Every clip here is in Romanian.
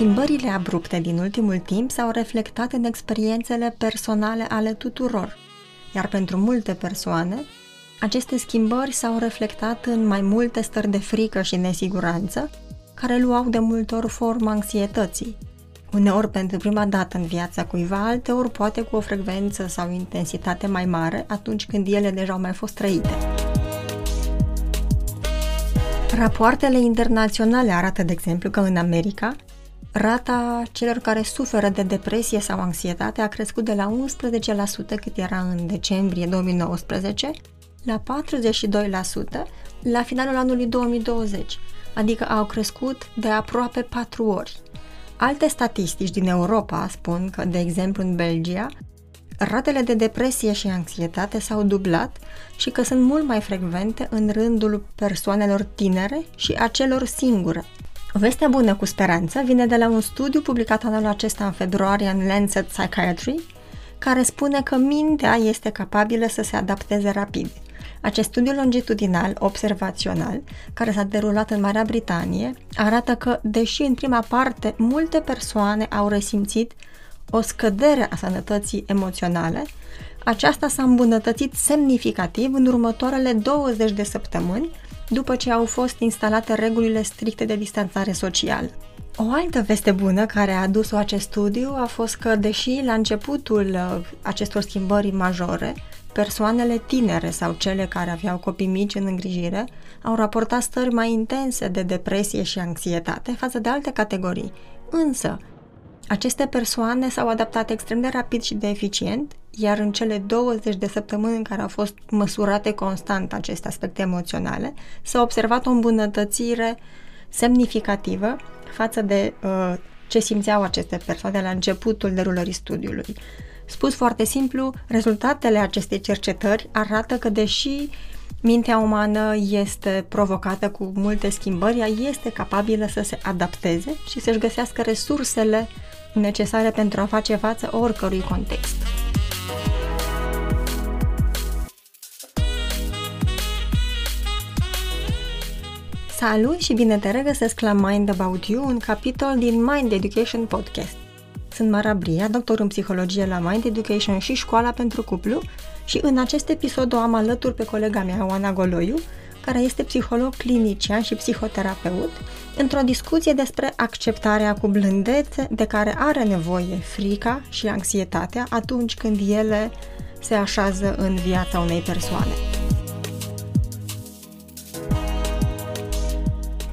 Schimbările abrupte din ultimul timp s-au reflectat în experiențele personale ale tuturor, iar pentru multe persoane, aceste schimbări s-au reflectat în mai multe stări de frică și nesiguranță, care luau de multe ori forma anxietății. Uneori pentru prima dată în viața cuiva, alteori poate cu o frecvență sau intensitate mai mare atunci când ele deja au mai fost trăite. Rapoartele internaționale arată, de exemplu, că în America, rata celor care suferă de depresie sau anxietate a crescut de la 11% cât era în decembrie 2019 la 42% la finalul anului 2020, adică au crescut de aproape 4 ori. Alte statistici din Europa spun că, de exemplu, în Belgia, ratele de depresie și anxietate s-au dublat și că sunt mult mai frecvente în rândul persoanelor tinere și a celor singure. Vestea bună cu speranță vine de la un studiu publicat anul acesta în februarie în Lancet Psychiatry, care spune că mintea este capabilă să se adapteze rapid – acest studiu longitudinal observațional, care s-a derulat în Marea Britanie, arată că, deși în prima parte multe persoane au resimțit o scădere a sănătății emoționale, aceasta s-a îmbunătățit semnificativ în următoarele 20 de săptămâni, după ce au fost instalate regulile stricte de distanțare socială. O altă veste bună care a adus-o acest studiu a fost că, deși la începutul uh, acestor schimbări majore, Persoanele tinere sau cele care aveau copii mici în îngrijire au raportat stări mai intense de depresie și anxietate față de alte categorii. Însă, aceste persoane s-au adaptat extrem de rapid și de eficient, iar în cele 20 de săptămâni în care au fost măsurate constant aceste aspecte emoționale, s-a observat o îmbunătățire semnificativă față de uh, ce simțeau aceste persoane la începutul derulării studiului. Spus foarte simplu, rezultatele acestei cercetări arată că deși mintea umană este provocată cu multe schimbări, ea este capabilă să se adapteze și să-și găsească resursele necesare pentru a face față oricărui context. Salut și bine te regăsesc la Mind About You, un capitol din Mind Education Podcast. Sunt Mara Bria, doctor în psihologie la Mind Education și Școala pentru Cuplu și în acest episod o am alături pe colega mea, Oana Goloiu, care este psiholog clinician și psihoterapeut, într-o discuție despre acceptarea cu blândețe de care are nevoie frica și anxietatea atunci când ele se așează în viața unei persoane.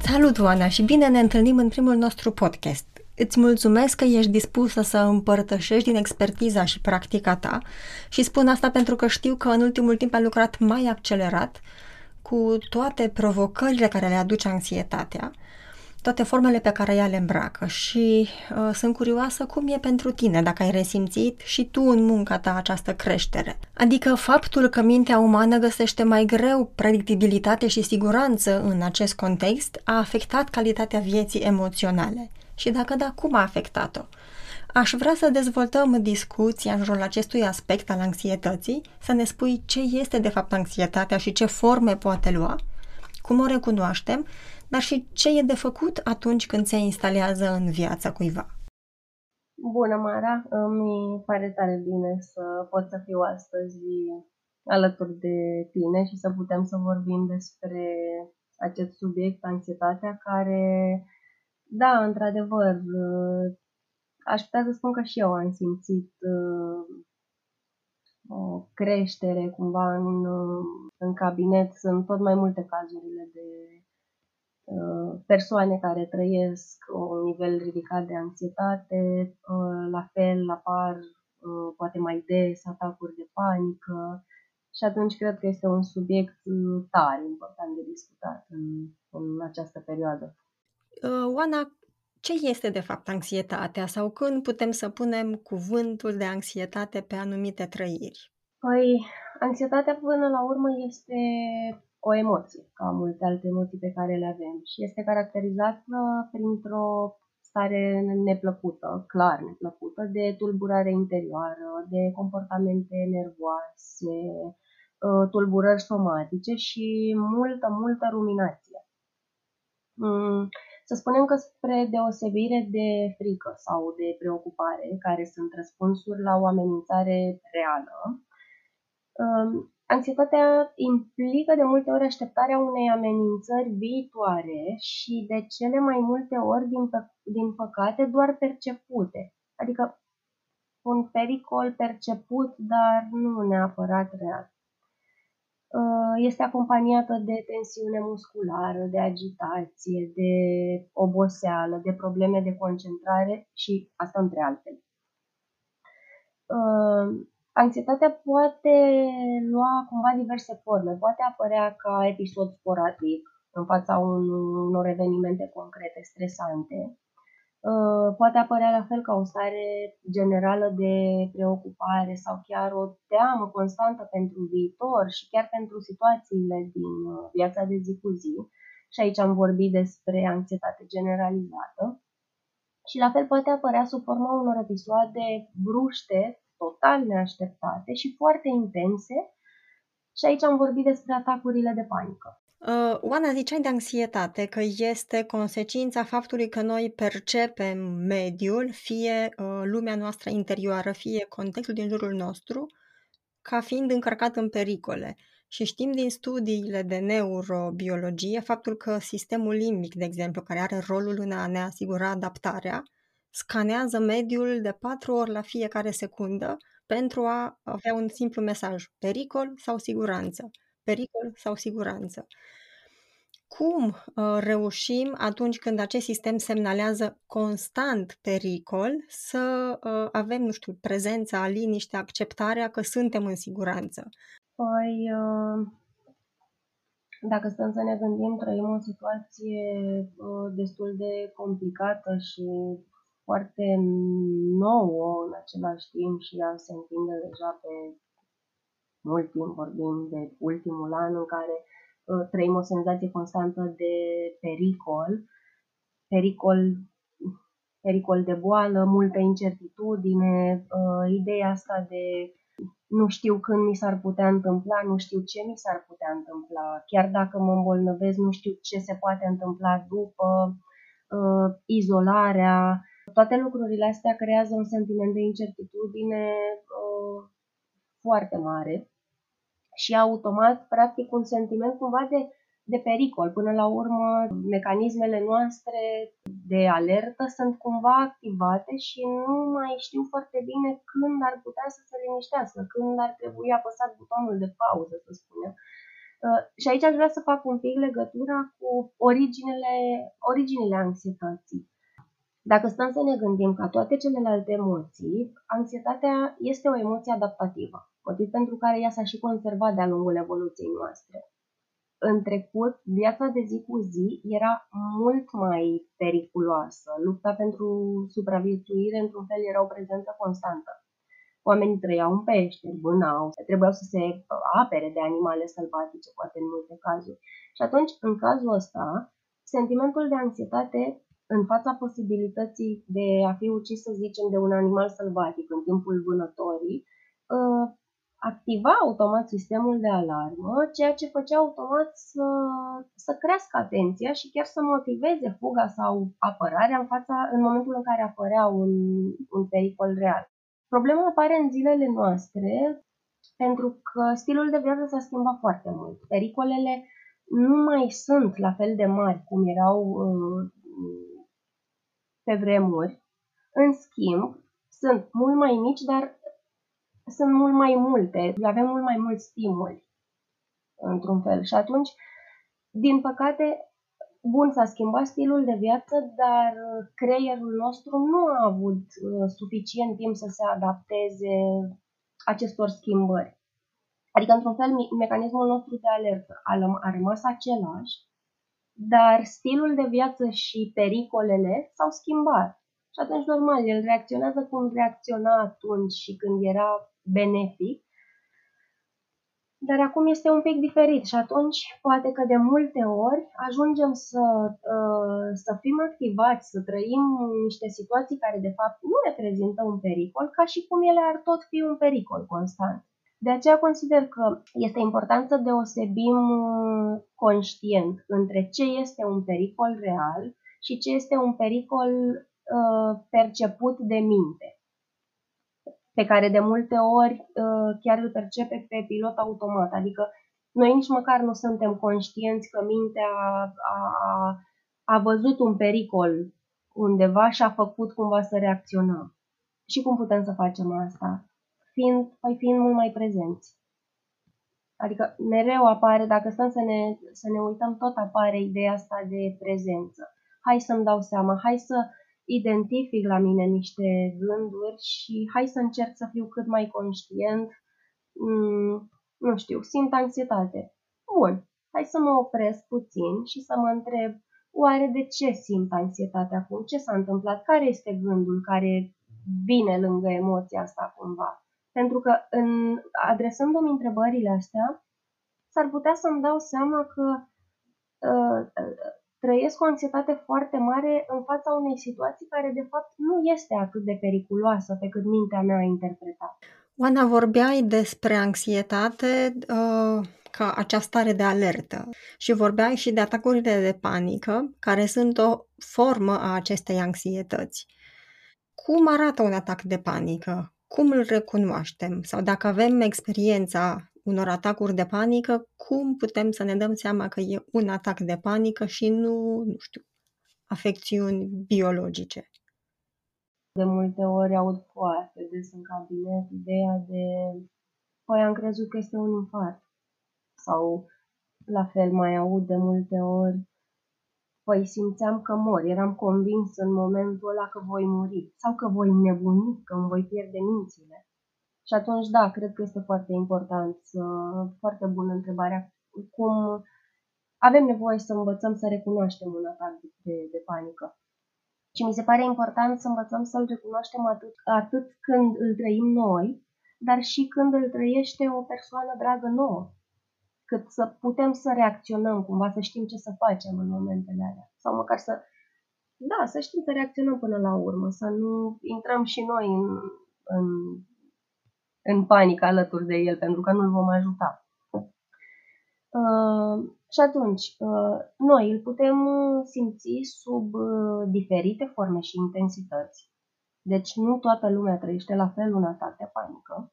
Salut, Oana, și bine ne întâlnim în primul nostru podcast. Îți mulțumesc că ești dispusă să împărtășești din expertiza și practica ta și spun asta pentru că știu că în ultimul timp ai lucrat mai accelerat cu toate provocările care le aduce anxietatea, toate formele pe care ea le îmbracă și uh, sunt curioasă cum e pentru tine, dacă ai resimțit și tu în munca ta această creștere. Adică faptul că mintea umană găsește mai greu predictibilitate și siguranță în acest context a afectat calitatea vieții emoționale și dacă da, cum a afectat-o. Aș vrea să dezvoltăm discuția în jurul acestui aspect al anxietății, să ne spui ce este de fapt anxietatea și ce forme poate lua, cum o recunoaștem, dar și ce e de făcut atunci când se instalează în viața cuiva. Bună, Mara! Mi pare tare bine să pot să fiu astăzi alături de tine și să putem să vorbim despre acest subiect, anxietatea, care da, într-adevăr, uh, aș putea să spun că și eu am simțit uh, o creștere cumva în, uh, în cabinet. Sunt tot mai multe cazurile de persoane care trăiesc un nivel ridicat de anxietate, la fel apar poate mai des atacuri de panică și atunci cred că este un subiect tare important de discutat în, în această perioadă. Uh, Oana, ce este de fapt anxietatea sau când putem să punem cuvântul de anxietate pe anumite trăiri? Păi, anxietatea până la urmă este o emoție, ca multe alte emoții pe care le avem și este caracterizată printr-o stare neplăcută, clar neplăcută, de tulburare interioară, de comportamente nervoase, uh, tulburări somatice și multă, multă ruminație. Mm, Să spunem că spre deosebire de frică sau de preocupare, care sunt răspunsuri la o amenințare reală, um, anxietatea implică de multe ori așteptarea unei amenințări viitoare și de cele mai multe ori, din, din păcate, doar percepute. Adică un pericol perceput, dar nu neapărat real. Uh, este acompaniată de tensiune musculară, de agitație, de oboseală, de probleme de concentrare și asta între altele. Uh, anxietatea poate lua cumva diverse forme. Poate apărea ca episod sporadic în fața unor evenimente concrete stresante, Uh, poate apărea la fel ca o stare generală de preocupare sau chiar o teamă constantă pentru viitor și chiar pentru situațiile din uh, viața de zi cu zi. Și aici am vorbit despre anxietate generalizată. Și la fel poate apărea sub forma unor episoade bruște, total neașteptate și foarte intense. Și aici am vorbit despre atacurile de panică. Uh, Oana, ziceai de anxietate, că este consecința faptului că noi percepem mediul, fie uh, lumea noastră interioară, fie contextul din jurul nostru, ca fiind încărcat în pericole. Și știm din studiile de neurobiologie faptul că sistemul limbic, de exemplu, care are rolul în a ne asigura adaptarea, scanează mediul de patru ori la fiecare secundă pentru a avea un simplu mesaj, pericol sau siguranță pericol sau siguranță. Cum uh, reușim atunci când acest sistem semnalează constant pericol să uh, avem, nu știu, prezența, liniștea, acceptarea că suntem în siguranță? Păi, uh, dacă stăm să ne gândim, trăim o situație destul de complicată și foarte nouă în același timp și ea se întinde deja pe mult timp, vorbim de ultimul an în care uh, trăim o senzație constantă de pericol, pericol, pericol de boală, multă incertitudine, uh, ideea asta de nu știu când mi s-ar putea întâmpla, nu știu ce mi s-ar putea întâmpla, chiar dacă mă îmbolnăvesc, nu știu ce se poate întâmpla după, uh, izolarea, toate lucrurile astea creează un sentiment de incertitudine uh, foarte mare și automat, practic, un sentiment cumva de, de pericol. Până la urmă, mecanismele noastre de alertă sunt cumva activate și nu mai știu foarte bine când ar putea să se liniștească, când ar trebui apăsat butonul de pauză, să spunem. Uh, și aici aș vrea să fac un pic legătura cu originele, originile anxietății. Dacă stăm să ne gândim ca toate celelalte emoții, anxietatea este o emoție adaptativă motiv pentru care ea s-a și conservat de-a lungul evoluției noastre. În trecut, viața de zi cu zi era mult mai periculoasă. Lupta pentru supraviețuire, într-un fel, era o prezență constantă. Oamenii trăiau în pește, vânau, trebuiau să se apere de animale sălbatice, poate în multe cazuri. Și atunci, în cazul ăsta, sentimentul de anxietate în fața posibilității de a fi ucis, să zicem, de un animal sălbatic în timpul vânătorii, ă, activa automat sistemul de alarmă, ceea ce făcea automat să, să crească atenția și chiar să motiveze fuga sau apărarea în, fața, în momentul în care apărea un, un pericol real. Problema apare în zilele noastre pentru că stilul de viață s-a schimbat foarte mult. Pericolele nu mai sunt la fel de mari cum erau uh, pe vremuri. În schimb, sunt mult mai mici, dar sunt mult mai multe, avem mult mai mulți stimuli, într-un fel. Și atunci, din păcate, bun, s-a schimbat stilul de viață, dar creierul nostru nu a avut uh, suficient timp să se adapteze acestor schimbări. Adică, într-un fel, mecanismul nostru de alertă a rămas același, dar stilul de viață și pericolele s-au schimbat. Și atunci, normal, el reacționează cum reacționa atunci și când era benefic, dar acum este un pic diferit și atunci poate că de multe ori ajungem să, uh, să fim activați, să trăim niște situații care de fapt nu reprezintă un pericol, ca și cum ele ar tot fi un pericol constant. De aceea consider că este important să deosebim uh, conștient între ce este un pericol real și ce este un pericol uh, perceput de minte, pe care de multe ori uh, chiar îl percepe pe pilot automat, adică noi nici măcar nu suntem conștienți că mintea a, a, a văzut un pericol undeva și a făcut cumva să reacționăm. Și cum putem să facem asta? Fiind, păi fiind mult mai prezenți. Adică mereu apare, dacă stăm să ne, să ne uităm, tot apare ideea asta de prezență. Hai să-mi dau seama, hai să identific la mine niște gânduri și hai să încerc să fiu cât mai conștient. Mm, nu știu, simt anxietate. Bun, hai să mă opresc puțin și să mă întreb, oare de ce simt anxietate acum? Ce s-a întâmplat? Care este gândul care vine lângă emoția asta cumva? Pentru că în, adresându-mi întrebările astea, s-ar putea să-mi dau seama că uh, trăiesc o anxietate foarte mare în fața unei situații care de fapt nu este atât de periculoasă pe cât mintea mea a interpretat. Oana, vorbeai despre anxietate uh, ca acea stare de alertă și vorbeai și de atacurile de panică, care sunt o formă a acestei anxietăți. Cum arată un atac de panică? Cum îl recunoaștem? Sau dacă avem experiența unor atacuri de panică, cum putem să ne dăm seama că e un atac de panică și nu, nu știu, afecțiuni biologice? De multe ori aud foarte des în cabinet ideea de păi am crezut că este un infart. Sau la fel mai aud de multe ori păi simțeam că mor, eram convins în momentul ăla că voi muri sau că voi nebuni, că îmi voi pierde mințile. Și atunci, da, cred că este foarte important, foarte bună întrebarea, cum avem nevoie să învățăm să recunoaștem un atac de, de panică. Și mi se pare important să învățăm să-l recunoaștem atât, atât când îl trăim noi, dar și când îl trăiește o persoană dragă nouă. Cât să putem să reacționăm cumva, să știm ce să facem în momentele alea. Sau măcar să, da, să știm să reacționăm până la urmă, să nu intrăm și noi în, în, în panică alături de el, pentru că nu-l vom ajuta. Uh, și atunci, uh, noi îl putem uh, simți sub uh, diferite forme și intensități. Deci nu toată lumea trăiește la fel un atac de panică,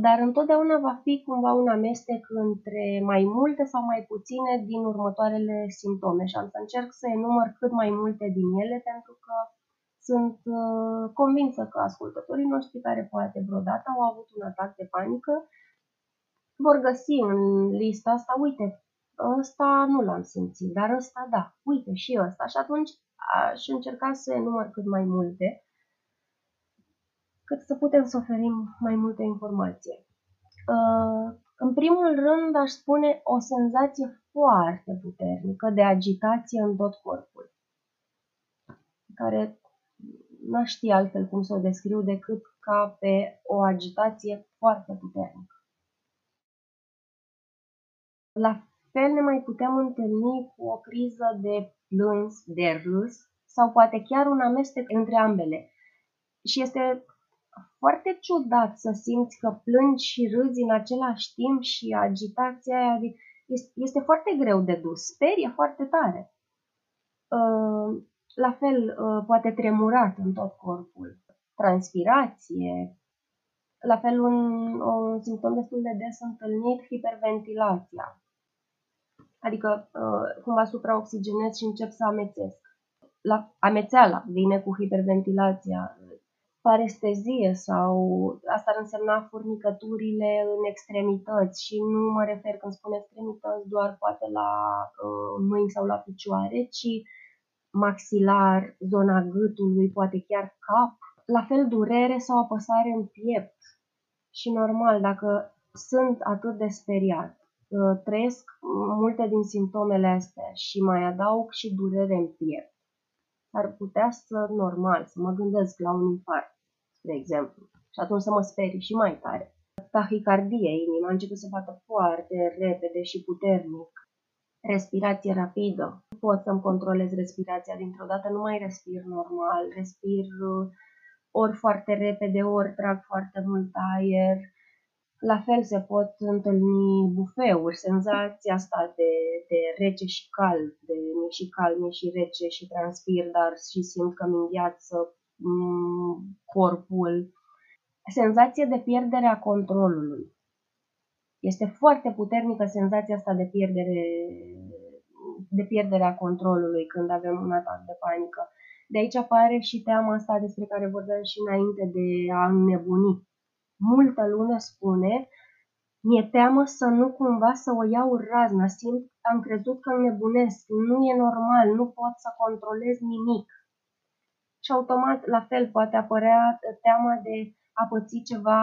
dar întotdeauna va fi cumva un amestec între mai multe sau mai puține din următoarele simptome și am să încerc să enumăr cât mai multe din ele pentru că sunt convinsă că ascultătorii noștri care poate vreodată au avut un atac de panică vor găsi în lista asta, uite, ăsta nu l-am simțit, dar ăsta da, uite și ăsta. Și atunci aș încerca să număr cât mai multe, cât să putem să oferim mai multe informație. Uh, în primul rând aș spune o senzație foarte puternică de agitație în tot corpul, care nu aș ști altfel cum să o descriu decât ca pe o agitație foarte puternică. La fel ne mai putem întâlni cu o criză de plâns, de râs sau poate chiar un amestec între ambele. Și este foarte ciudat să simți că plângi și râzi în același timp și agitația aia este foarte greu de dus, sperie foarte tare. Uh, la fel, uh, poate tremurat în tot corpul, transpirație, la fel un, un simptom destul de des întâlnit, hiperventilația. Adică uh, cumva supraoxigenez și încep să amețesc. La amețeala vine cu hiperventilația, parestezie sau asta ar însemna furnicăturile în extremități și nu mă refer când spun extremități doar poate la uh, mâini sau la picioare, ci maxilar, zona gâtului, poate chiar cap, la fel durere sau apăsare în piept. Și normal, dacă sunt atât de speriat, trăiesc multe din simptomele astea și mai adaug și durere în piept. Ar putea să, normal, să mă gândesc la un infart, de exemplu, și atunci să mă sperii și mai tare. Tahicardie, inima începe să bată foarte repede și puternic. Respirație rapidă. Nu pot să-mi controlez respirația dintr-o dată, nu mai respir normal, respir uh, ori foarte repede, ori trag foarte mult aer, La fel se pot întâlni bufeuri, senzația asta de, de rece și cald, de mi și cald, mi și rece și transpir, dar și simt că mi îngheață mm, corpul. Senzație de pierdere a controlului. Este foarte puternică senzația asta de pierdere, de pierdere a controlului când avem un atac de panică. De aici apare și teama asta despre care vorbeam și înainte de a înnebuni multă lume spune, mi-e teamă să nu cumva să o iau razna, simt, am crezut că nebunesc, nu e normal, nu pot să controlez nimic. Și automat, la fel, poate apărea teama de a păți ceva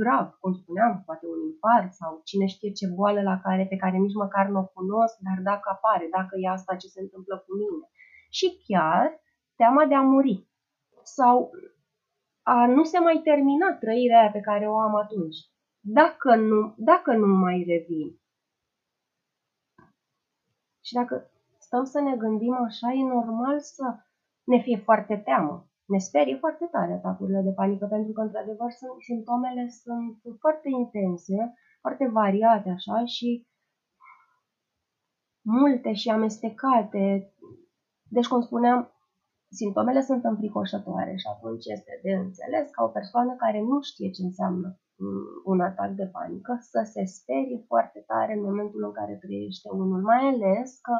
grav, cum spuneam, poate un infart sau cine știe ce boală la care, pe care nici măcar nu o cunosc, dar dacă apare, dacă e asta ce se întâmplă cu mine. Și chiar teama de a muri. Sau a nu se mai termina trăirea aia pe care o am atunci. Dacă nu, dacă nu mai revin. Și dacă stăm să ne gândim așa, e normal să ne fie foarte teamă. Ne sperie foarte tare atacurile de panică, pentru că, într-adevăr, sunt, simptomele sunt foarte intense, foarte variate, așa, și multe și amestecate. Deci, cum spuneam, Simptomele sunt înfricoșătoare și atunci este de înțeles ca o persoană care nu știe ce înseamnă mm, un atac de panică să se sperie foarte tare în momentul în care trăiește unul, mai ales că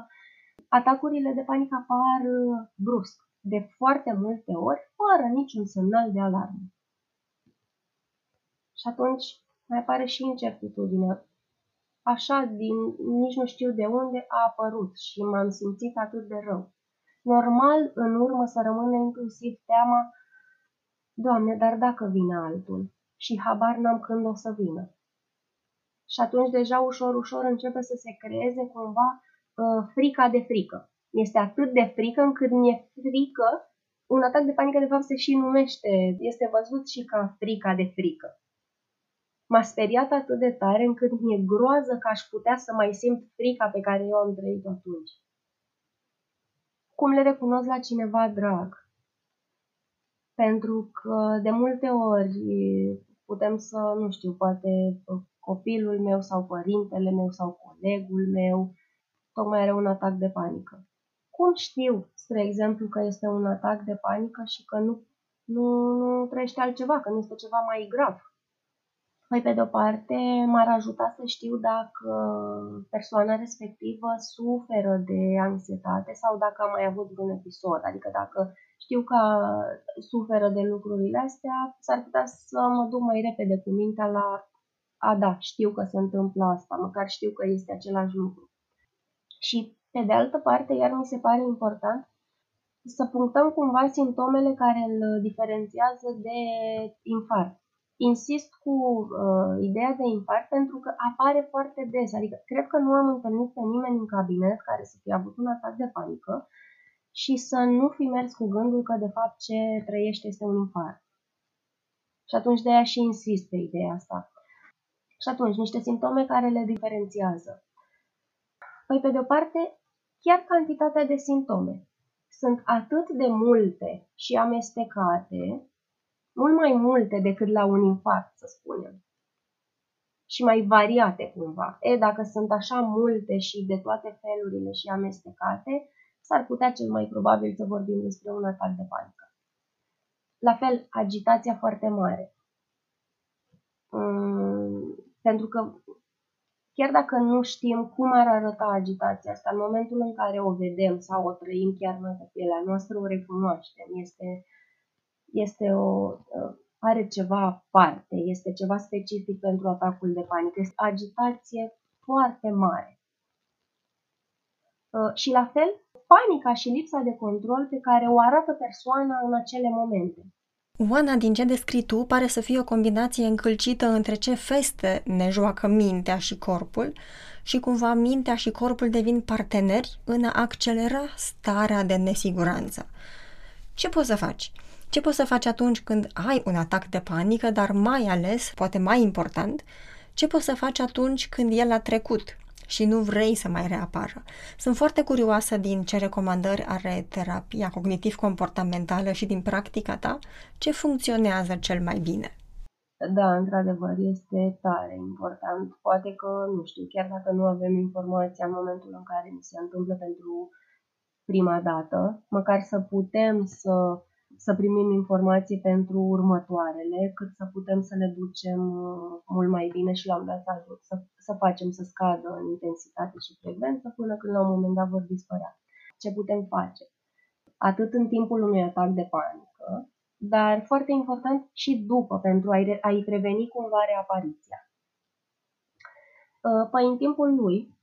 atacurile de panică apar uh, brusc, de foarte multe ori, fără niciun semnal de alarmă. Și atunci mai apare și incertitudine. Așa, din nici nu știu de unde a apărut și m-am simțit atât de rău. Normal, în urmă să rămână inclusiv teama, Doamne, dar dacă vine altul? Și habar n-am când o să vină. Și atunci deja ușor, ușor începe să se creeze cumva uh, frica de frică. Este atât de frică încât mi-e frică, un atac de panică de fapt se și numește, este văzut și ca frica de frică. M-a speriat atât de tare încât mi-e groază că aș putea să mai simt frica pe care eu am trăit atunci cum le recunosc la cineva drag. Pentru că de multe ori putem să, nu știu, poate copilul meu sau părintele meu sau colegul meu tocmai are un atac de panică. Cum știu, spre exemplu, că este un atac de panică și că nu, nu, nu trăiește altceva, că nu este ceva mai grav? Păi, pe de-o parte, m-ar ajuta să știu dacă persoana respectivă suferă de anxietate sau dacă a mai avut un episod. Adică dacă știu că suferă de lucrurile astea, s-ar putea să mă duc mai repede cu mintea la a, da, știu că se întâmplă asta, măcar știu că este același lucru. Și, pe de altă parte, iar mi se pare important să punctăm cumva simptomele care îl diferențiază de infart insist cu uh, ideea de infart pentru că apare foarte des. Adică cred că nu am întâlnit pe nimeni în cabinet care să fie avut un atac de panică și să nu fi mers cu gândul că de fapt ce trăiește este un infart. Și atunci de aia și insist pe ideea asta. Și atunci, niște simptome care le diferențiază. Păi, pe de o parte, chiar cantitatea de simptome. Sunt atât de multe și amestecate mult mai multe decât la un infarct, să spunem. Și mai variate cumva. E, dacă sunt așa multe și de toate felurile și amestecate, s-ar putea cel mai probabil să vorbim despre un atac de panică. La fel, agitația foarte mare. Mm, pentru că chiar dacă nu știm cum ar arăta agitația asta, în momentul în care o vedem sau o trăim chiar noi pe pielea noastră, o recunoaștem. Este este o, are ceva aparte, este ceva specific pentru atacul de panică, este agitație foarte mare. Uh, și la fel, panica și lipsa de control pe care o arată persoana în acele momente. Oana, din ce descrii tu, pare să fie o combinație încălcită între ce feste ne joacă mintea și corpul și cumva mintea și corpul devin parteneri în a accelera starea de nesiguranță. Ce poți să faci? Ce poți să faci atunci când ai un atac de panică, dar mai ales, poate mai important, ce poți să faci atunci când el a trecut și nu vrei să mai reapară? Sunt foarte curioasă din ce recomandări are terapia cognitiv-comportamentală și din practica ta, ce funcționează cel mai bine. Da, într-adevăr, este tare important. Poate că, nu știu, chiar dacă nu avem informația în momentul în care ni se întâmplă pentru prima dată, măcar să putem să, să primim informații pentru următoarele, cât să putem să le ducem uh, mult mai bine și la un dat să, să facem să scadă în intensitate și frecvență până când la un moment dat vor dispărea. Ce putem face? Atât în timpul unui atac de panică, dar foarte important și după, pentru a-i preveni cumva reapariția. Uh, păi în timpul lui,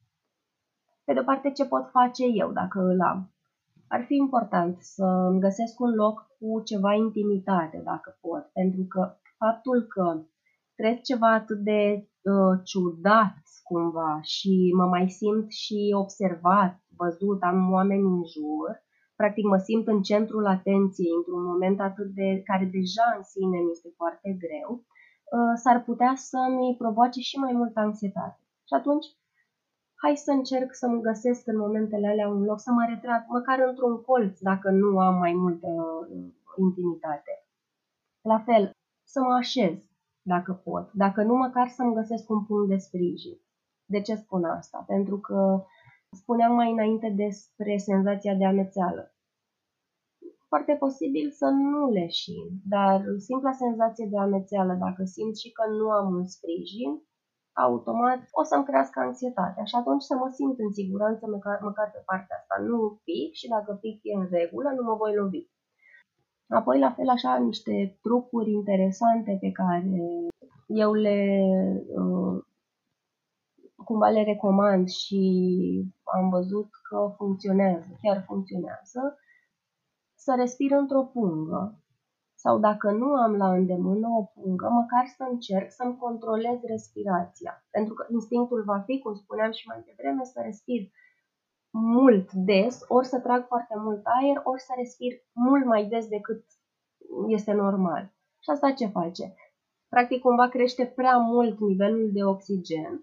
pe de o parte ce pot face eu dacă îl am? Ar fi important să îmi găsesc un loc cu ceva intimitate dacă pot, pentru că faptul că trec ceva atât de uh, ciudat cumva și mă mai simt și observat, văzut, am oameni în jur, practic mă simt în centrul atenției într-un moment atât de, care deja în sine mi este foarte greu, uh, s-ar putea să-mi provoace și mai multă anxietate. Și atunci, hai să încerc să-mi găsesc în momentele alea un loc, să mă retrag măcar într-un colț, dacă nu am mai multă uh, intimitate. La fel, să mă așez, dacă pot, dacă nu măcar să-mi găsesc un punct de sprijin. De ce spun asta? Pentru că spuneam mai înainte despre senzația de amețeală foarte posibil să nu leșin, dar simpla senzație de amețeală, dacă simt și că nu am un sprijin, automat o să-mi crească anxietatea și atunci să mă simt în siguranță măcar, măcar pe partea asta. Nu pic și dacă pic e în regulă, nu mă voi lovi. Apoi, la fel așa, niște trucuri interesante pe care eu le uh, cumva le recomand și am văzut că funcționează, chiar funcționează, să respir într-o pungă sau dacă nu am la îndemână o pungă, măcar să încerc să-mi controlez respirația. Pentru că instinctul va fi, cum spuneam și mai devreme, să respir mult des, ori să trag foarte mult aer, ori să respir mult mai des decât este normal. Și asta ce face? Practic cumva crește prea mult nivelul de oxigen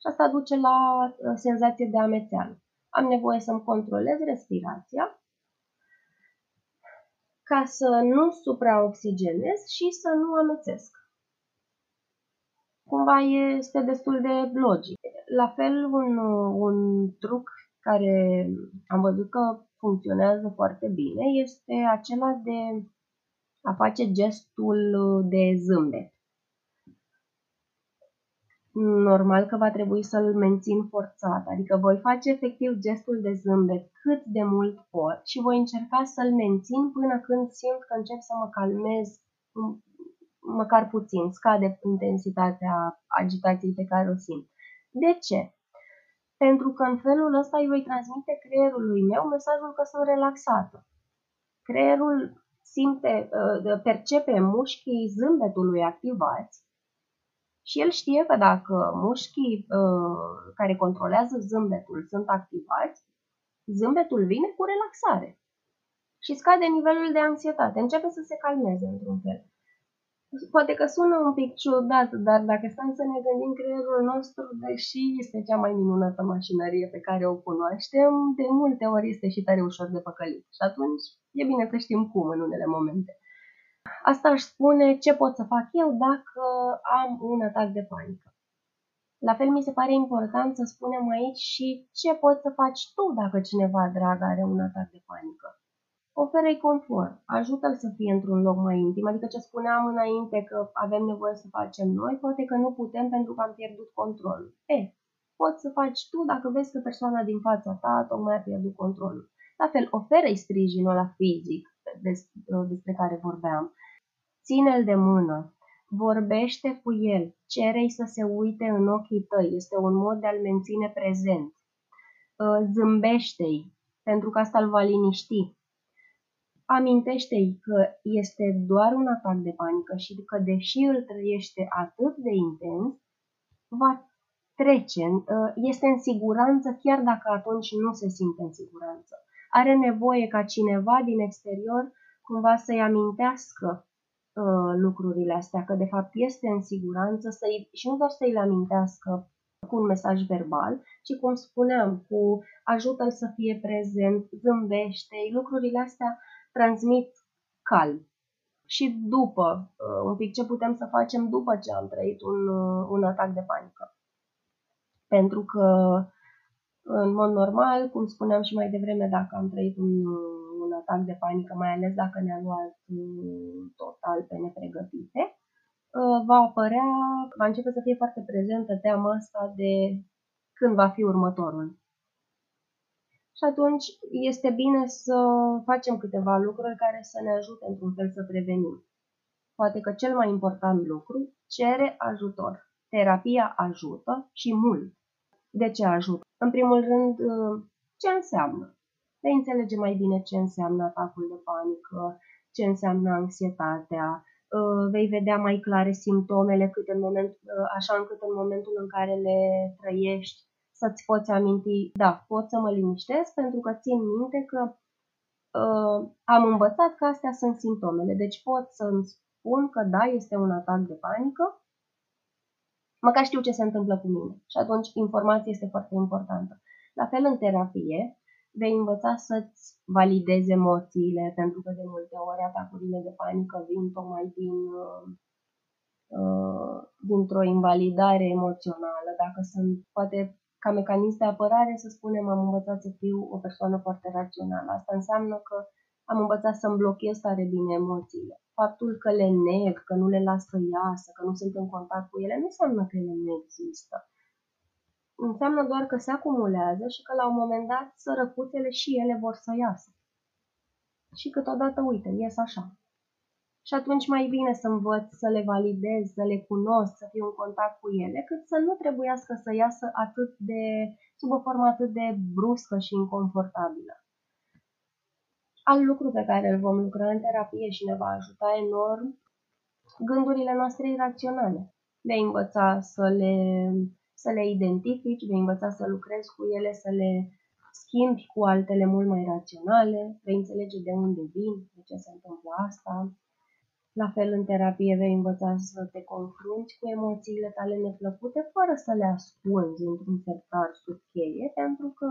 și asta duce la uh, senzație de amețeală. Am nevoie să-mi controlez respirația ca să nu supraoxigenez și să nu amețesc. Cumva este destul de logic. La fel, un, un truc care am văzut că funcționează foarte bine este acela de a face gestul de zâmbet normal că va trebui să-l mențin forțat, adică voi face efectiv gestul de zâmbet cât de mult pot și voi încerca să-l mențin până când simt că încep să mă calmez măcar puțin, scade intensitatea agitației pe care o simt. De ce? Pentru că în felul ăsta îi voi transmite creierului meu mesajul că sunt relaxată. Creierul simte, uh, percepe mușchii zâmbetului activați și el știe că dacă mușchii uh, care controlează zâmbetul sunt activați, zâmbetul vine cu relaxare și scade nivelul de anxietate, începe să se calmeze într-un fel. Poate că sună un pic ciudat, dar dacă stăm să ne gândim creierul nostru, deși este cea mai minunată mașinărie pe care o cunoaștem, de multe ori este și tare ușor de păcălit. Și atunci e bine să știm cum în unele momente. Asta aș spune ce pot să fac eu dacă am un atac de panică. La fel mi se pare important să spunem aici și ce poți să faci tu dacă cineva drag are un atac de panică. Oferă-i confort, ajută-l să fie într-un loc mai intim, adică ce spuneam înainte că avem nevoie să facem noi, poate că nu putem pentru că am pierdut controlul. E, poți să faci tu dacă vezi că persoana din fața ta tocmai a pierdut controlul. La fel, oferă-i sprijinul la fizic despre care vorbeam. Ține-l de mână, vorbește cu el, cere-i să se uite în ochii tăi, este un mod de a-l menține prezent. Ă, zâmbește-i, pentru că asta îl va liniști. Amintește-i că este doar un atac de panică și că deși îl trăiește atât de intens, va trece, ă, este în siguranță chiar dacă atunci nu se simte în siguranță. Are nevoie ca cineva din exterior cumva să-i amintească uh, lucrurile astea, că de fapt este în siguranță să și nu doar să-i le amintească cu un mesaj verbal, ci cum spuneam, cu ajută-l să fie prezent, zâmbește lucrurile astea transmit calm. și după, uh, un pic ce putem să facem după ce am trăit un, uh, un atac de panică. Pentru că, în mod normal, cum spuneam și mai devreme, dacă am trăit un, un atac de panică, mai ales dacă ne-a luat total pe nepregătite, va apărea, va începe să fie foarte prezentă teama asta de când va fi următorul. Și atunci este bine să facem câteva lucruri care să ne ajute într-un fel să prevenim. Poate că cel mai important lucru cere ajutor. Terapia ajută și mult. De ce ajută? În primul rând, ce înseamnă? Vei înțelege mai bine ce înseamnă atacul de panică, ce înseamnă anxietatea, vei vedea mai clare simptomele cât în moment, așa încât în momentul în care le trăiești să-ți poți aminti, da, pot să mă liniștesc pentru că țin minte că uh, am învățat că astea sunt simptomele. Deci pot să-mi spun că da, este un atac de panică, măcar știu ce se întâmplă cu mine. Și atunci informația este foarte importantă. La fel în terapie, vei învăța să-ți validezi emoțiile, pentru că de multe ori atacurile de panică vin tocmai din, uh, uh dintr-o invalidare emoțională, dacă sunt, poate ca mecanism de apărare, să spunem, am învățat să fiu o persoană foarte rațională. Asta înseamnă că am învățat să-mi blochez tare bine emoțiile. Faptul că le neg, că nu le las să iasă, că nu sunt în contact cu ele, nu înseamnă că ele nu există. Înseamnă doar că se acumulează și că la un moment dat sărăcuțele și ele vor să iasă. Și câteodată, uite, ies așa. Și atunci mai bine să învăț să le validez, să le cunosc, să fiu în contact cu ele, cât să nu trebuiască să iasă atât de, sub o formă atât de bruscă și inconfortabilă. Alt lucru pe care îl vom lucra în terapie și ne va ajuta enorm, gândurile noastre iraționale. Vei învăța să le, să le identifici, vei învăța să lucrezi cu ele, să le schimbi cu altele mult mai raționale, vei înțelege de unde vin, de ce se întâmplă asta, la fel, în terapie vei învăța să te confrunți cu emoțiile tale neplăcute fără să le ascunzi într-un sertar sub cheie, pentru că,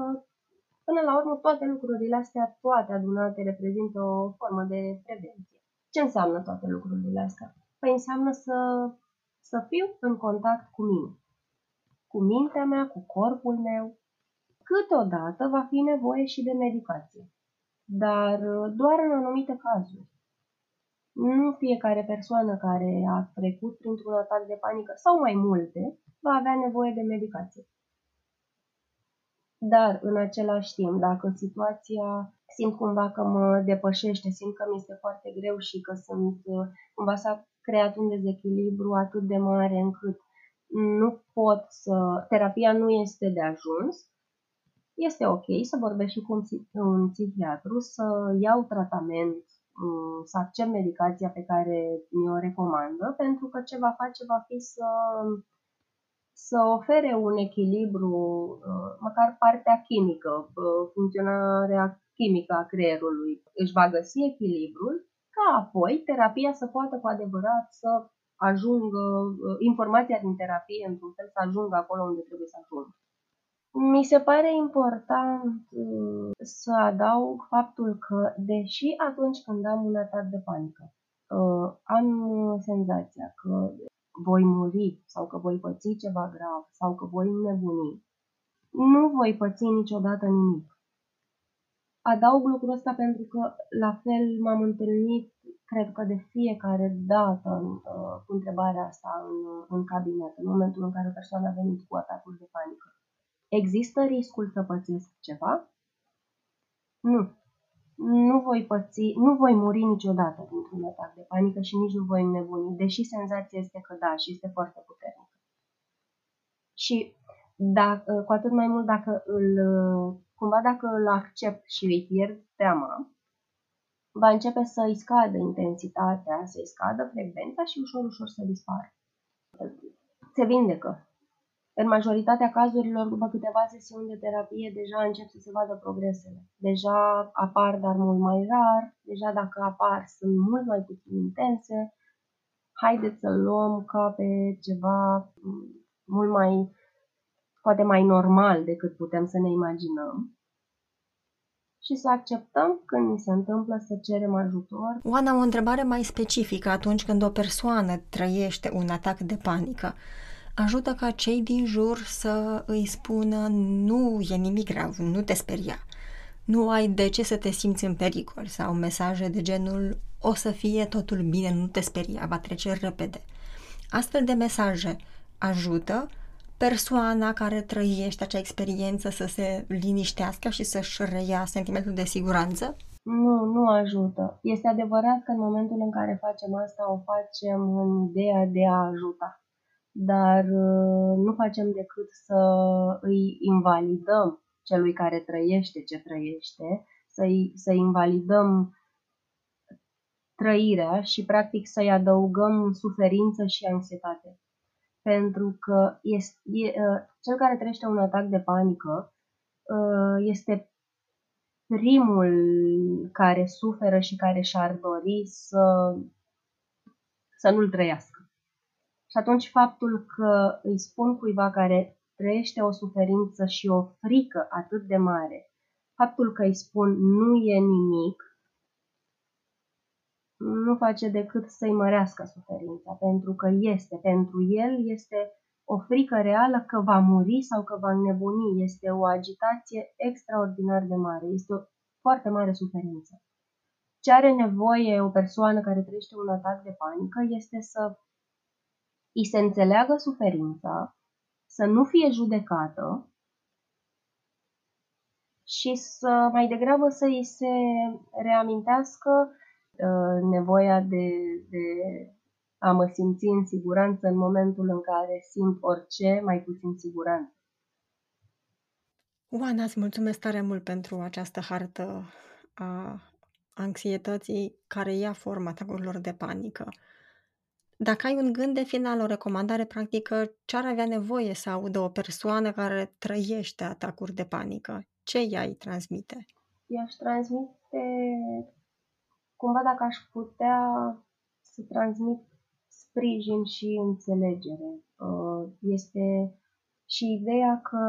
până la urmă, toate lucrurile astea, toate adunate, reprezintă o formă de prevenție. Ce înseamnă toate lucrurile astea? Păi înseamnă să, să fiu în contact cu mine, cu mintea mea, cu corpul meu. Câteodată va fi nevoie și de medicație, dar doar în anumite cazuri. Nu fiecare persoană care a trecut printr-un atac de panică sau mai multe va avea nevoie de medicație. Dar, în același timp, dacă situația simt cumva că mă depășește, simt că mi este foarte greu și că sunt, cumva s-a creat un dezechilibru atât de mare încât nu pot să, terapia nu este de ajuns, este ok să vorbesc și cu un, un psihiatru, să iau tratament Mm, să accept medicația pe care mi-o recomandă, pentru că ce va face va fi să, să ofere un echilibru, uh, măcar partea chimică, uh, funcționarea chimică a creierului. Își va găsi echilibrul ca apoi terapia să poată cu adevărat să ajungă, uh, informația din terapie într-un fel să ajungă acolo unde trebuie să ajungă. Mi se pare important uh, să adaug faptul că, deși atunci când am un atac de panică, uh, am senzația că voi muri sau că voi păți ceva grav sau că voi nebuni, nu voi păți niciodată nimic. Adaug lucrul ăsta pentru că la fel m-am întâlnit, cred că de fiecare dată uh, cu întrebarea asta în, în cabinet, în momentul în care o persoană a venit cu atacul de panică. Există riscul să pățesc ceva? Nu. Nu voi păți, nu voi muri niciodată dintr-un atac de panică și nici nu voi înnebuni, deși senzația este că da și este foarte puternică. Și dacă, cu atât mai mult dacă îl, cumva dacă îl accept și îi pierd teama, va începe să îi scadă intensitatea, să îi scadă frecvența și ușor, ușor să dispară. Se vindecă. În majoritatea cazurilor, după câteva sesiuni de terapie, deja încep să se vadă progresele. Deja apar, dar mult mai rar, deja dacă apar, sunt mult mai puțin intense. Haideți să luăm ca pe ceva mult mai, poate mai normal decât putem să ne imaginăm. Și să acceptăm când ni se întâmplă să cerem ajutor. Oana, o întrebare mai specifică atunci când o persoană trăiește un atac de panică. Ajută ca cei din jur să îi spună nu e nimic grav, nu te speria, nu ai de ce să te simți în pericol sau mesaje de genul o să fie totul bine, nu te speria, va trece repede. Astfel de mesaje ajută persoana care trăiește acea experiență să se liniștească și să-și reia sentimentul de siguranță? Nu, nu ajută. Este adevărat că în momentul în care facem asta, o facem în ideea de a ajuta. Dar uh, nu facem decât să îi invalidăm celui care trăiește ce trăiește, să-i, să invalidăm trăirea și practic să-i adăugăm suferință și anxietate pentru că este, e, ă, cel care trăiește un atac de panică ă, este primul care suferă și care și-ar dori să, să nu-l trăiască. Și atunci faptul că îi spun cuiva care trăiește o suferință și o frică atât de mare, faptul că îi spun nu e nimic, nu face decât să-i mărească suferința, pentru că este, pentru el este o frică reală că va muri sau că va înnebuni. Este o agitație extraordinar de mare, este o foarte mare suferință. Ce are nevoie o persoană care trăiește un atac de panică este să îi se înțeleagă suferința, să nu fie judecată și să mai degrabă să îi se reamintească Uh, nevoia de, de a mă simți în siguranță în momentul în care simt orice, mai puțin siguranță. Oana, îți mulțumesc tare mult pentru această hartă a anxietății care ia forma atacurilor de panică. Dacă ai un gând de final, o recomandare practică, ce ar avea nevoie să audă o persoană care trăiește atacuri de panică? Ce ea îi transmite? I-aș transmite cumva dacă aș putea să transmit sprijin și înțelegere. Uh, este și ideea că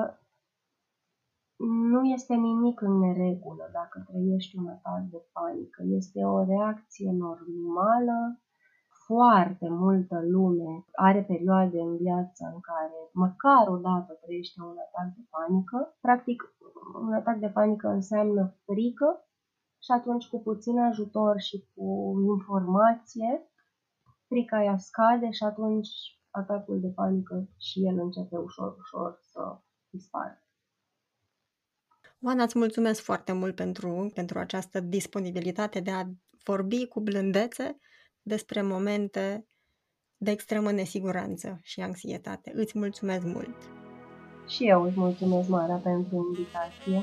nu este nimic în neregulă dacă trăiești un atac de panică. Este o reacție normală. Foarte multă lume are perioade în viață în care măcar o dată trăiește un atac de panică. Practic, un atac de panică înseamnă frică, și atunci cu puțin ajutor și cu informație, frica aia scade și atunci atacul de panică și el începe ușor, ușor să dispară. Oana, îți mulțumesc foarte mult pentru, pentru această disponibilitate de a vorbi cu blândețe despre momente de extremă nesiguranță și anxietate. Îți mulțumesc mult! Și eu îți mulțumesc, Mara, pentru invitație.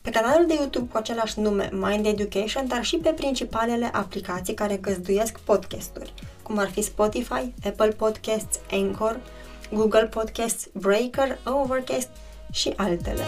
pe canalul de YouTube cu același nume Mind Education, dar și pe principalele aplicații care găzduiesc podcasturi, cum ar fi Spotify, Apple Podcasts, Anchor, Google Podcasts, Breaker, Overcast și altele.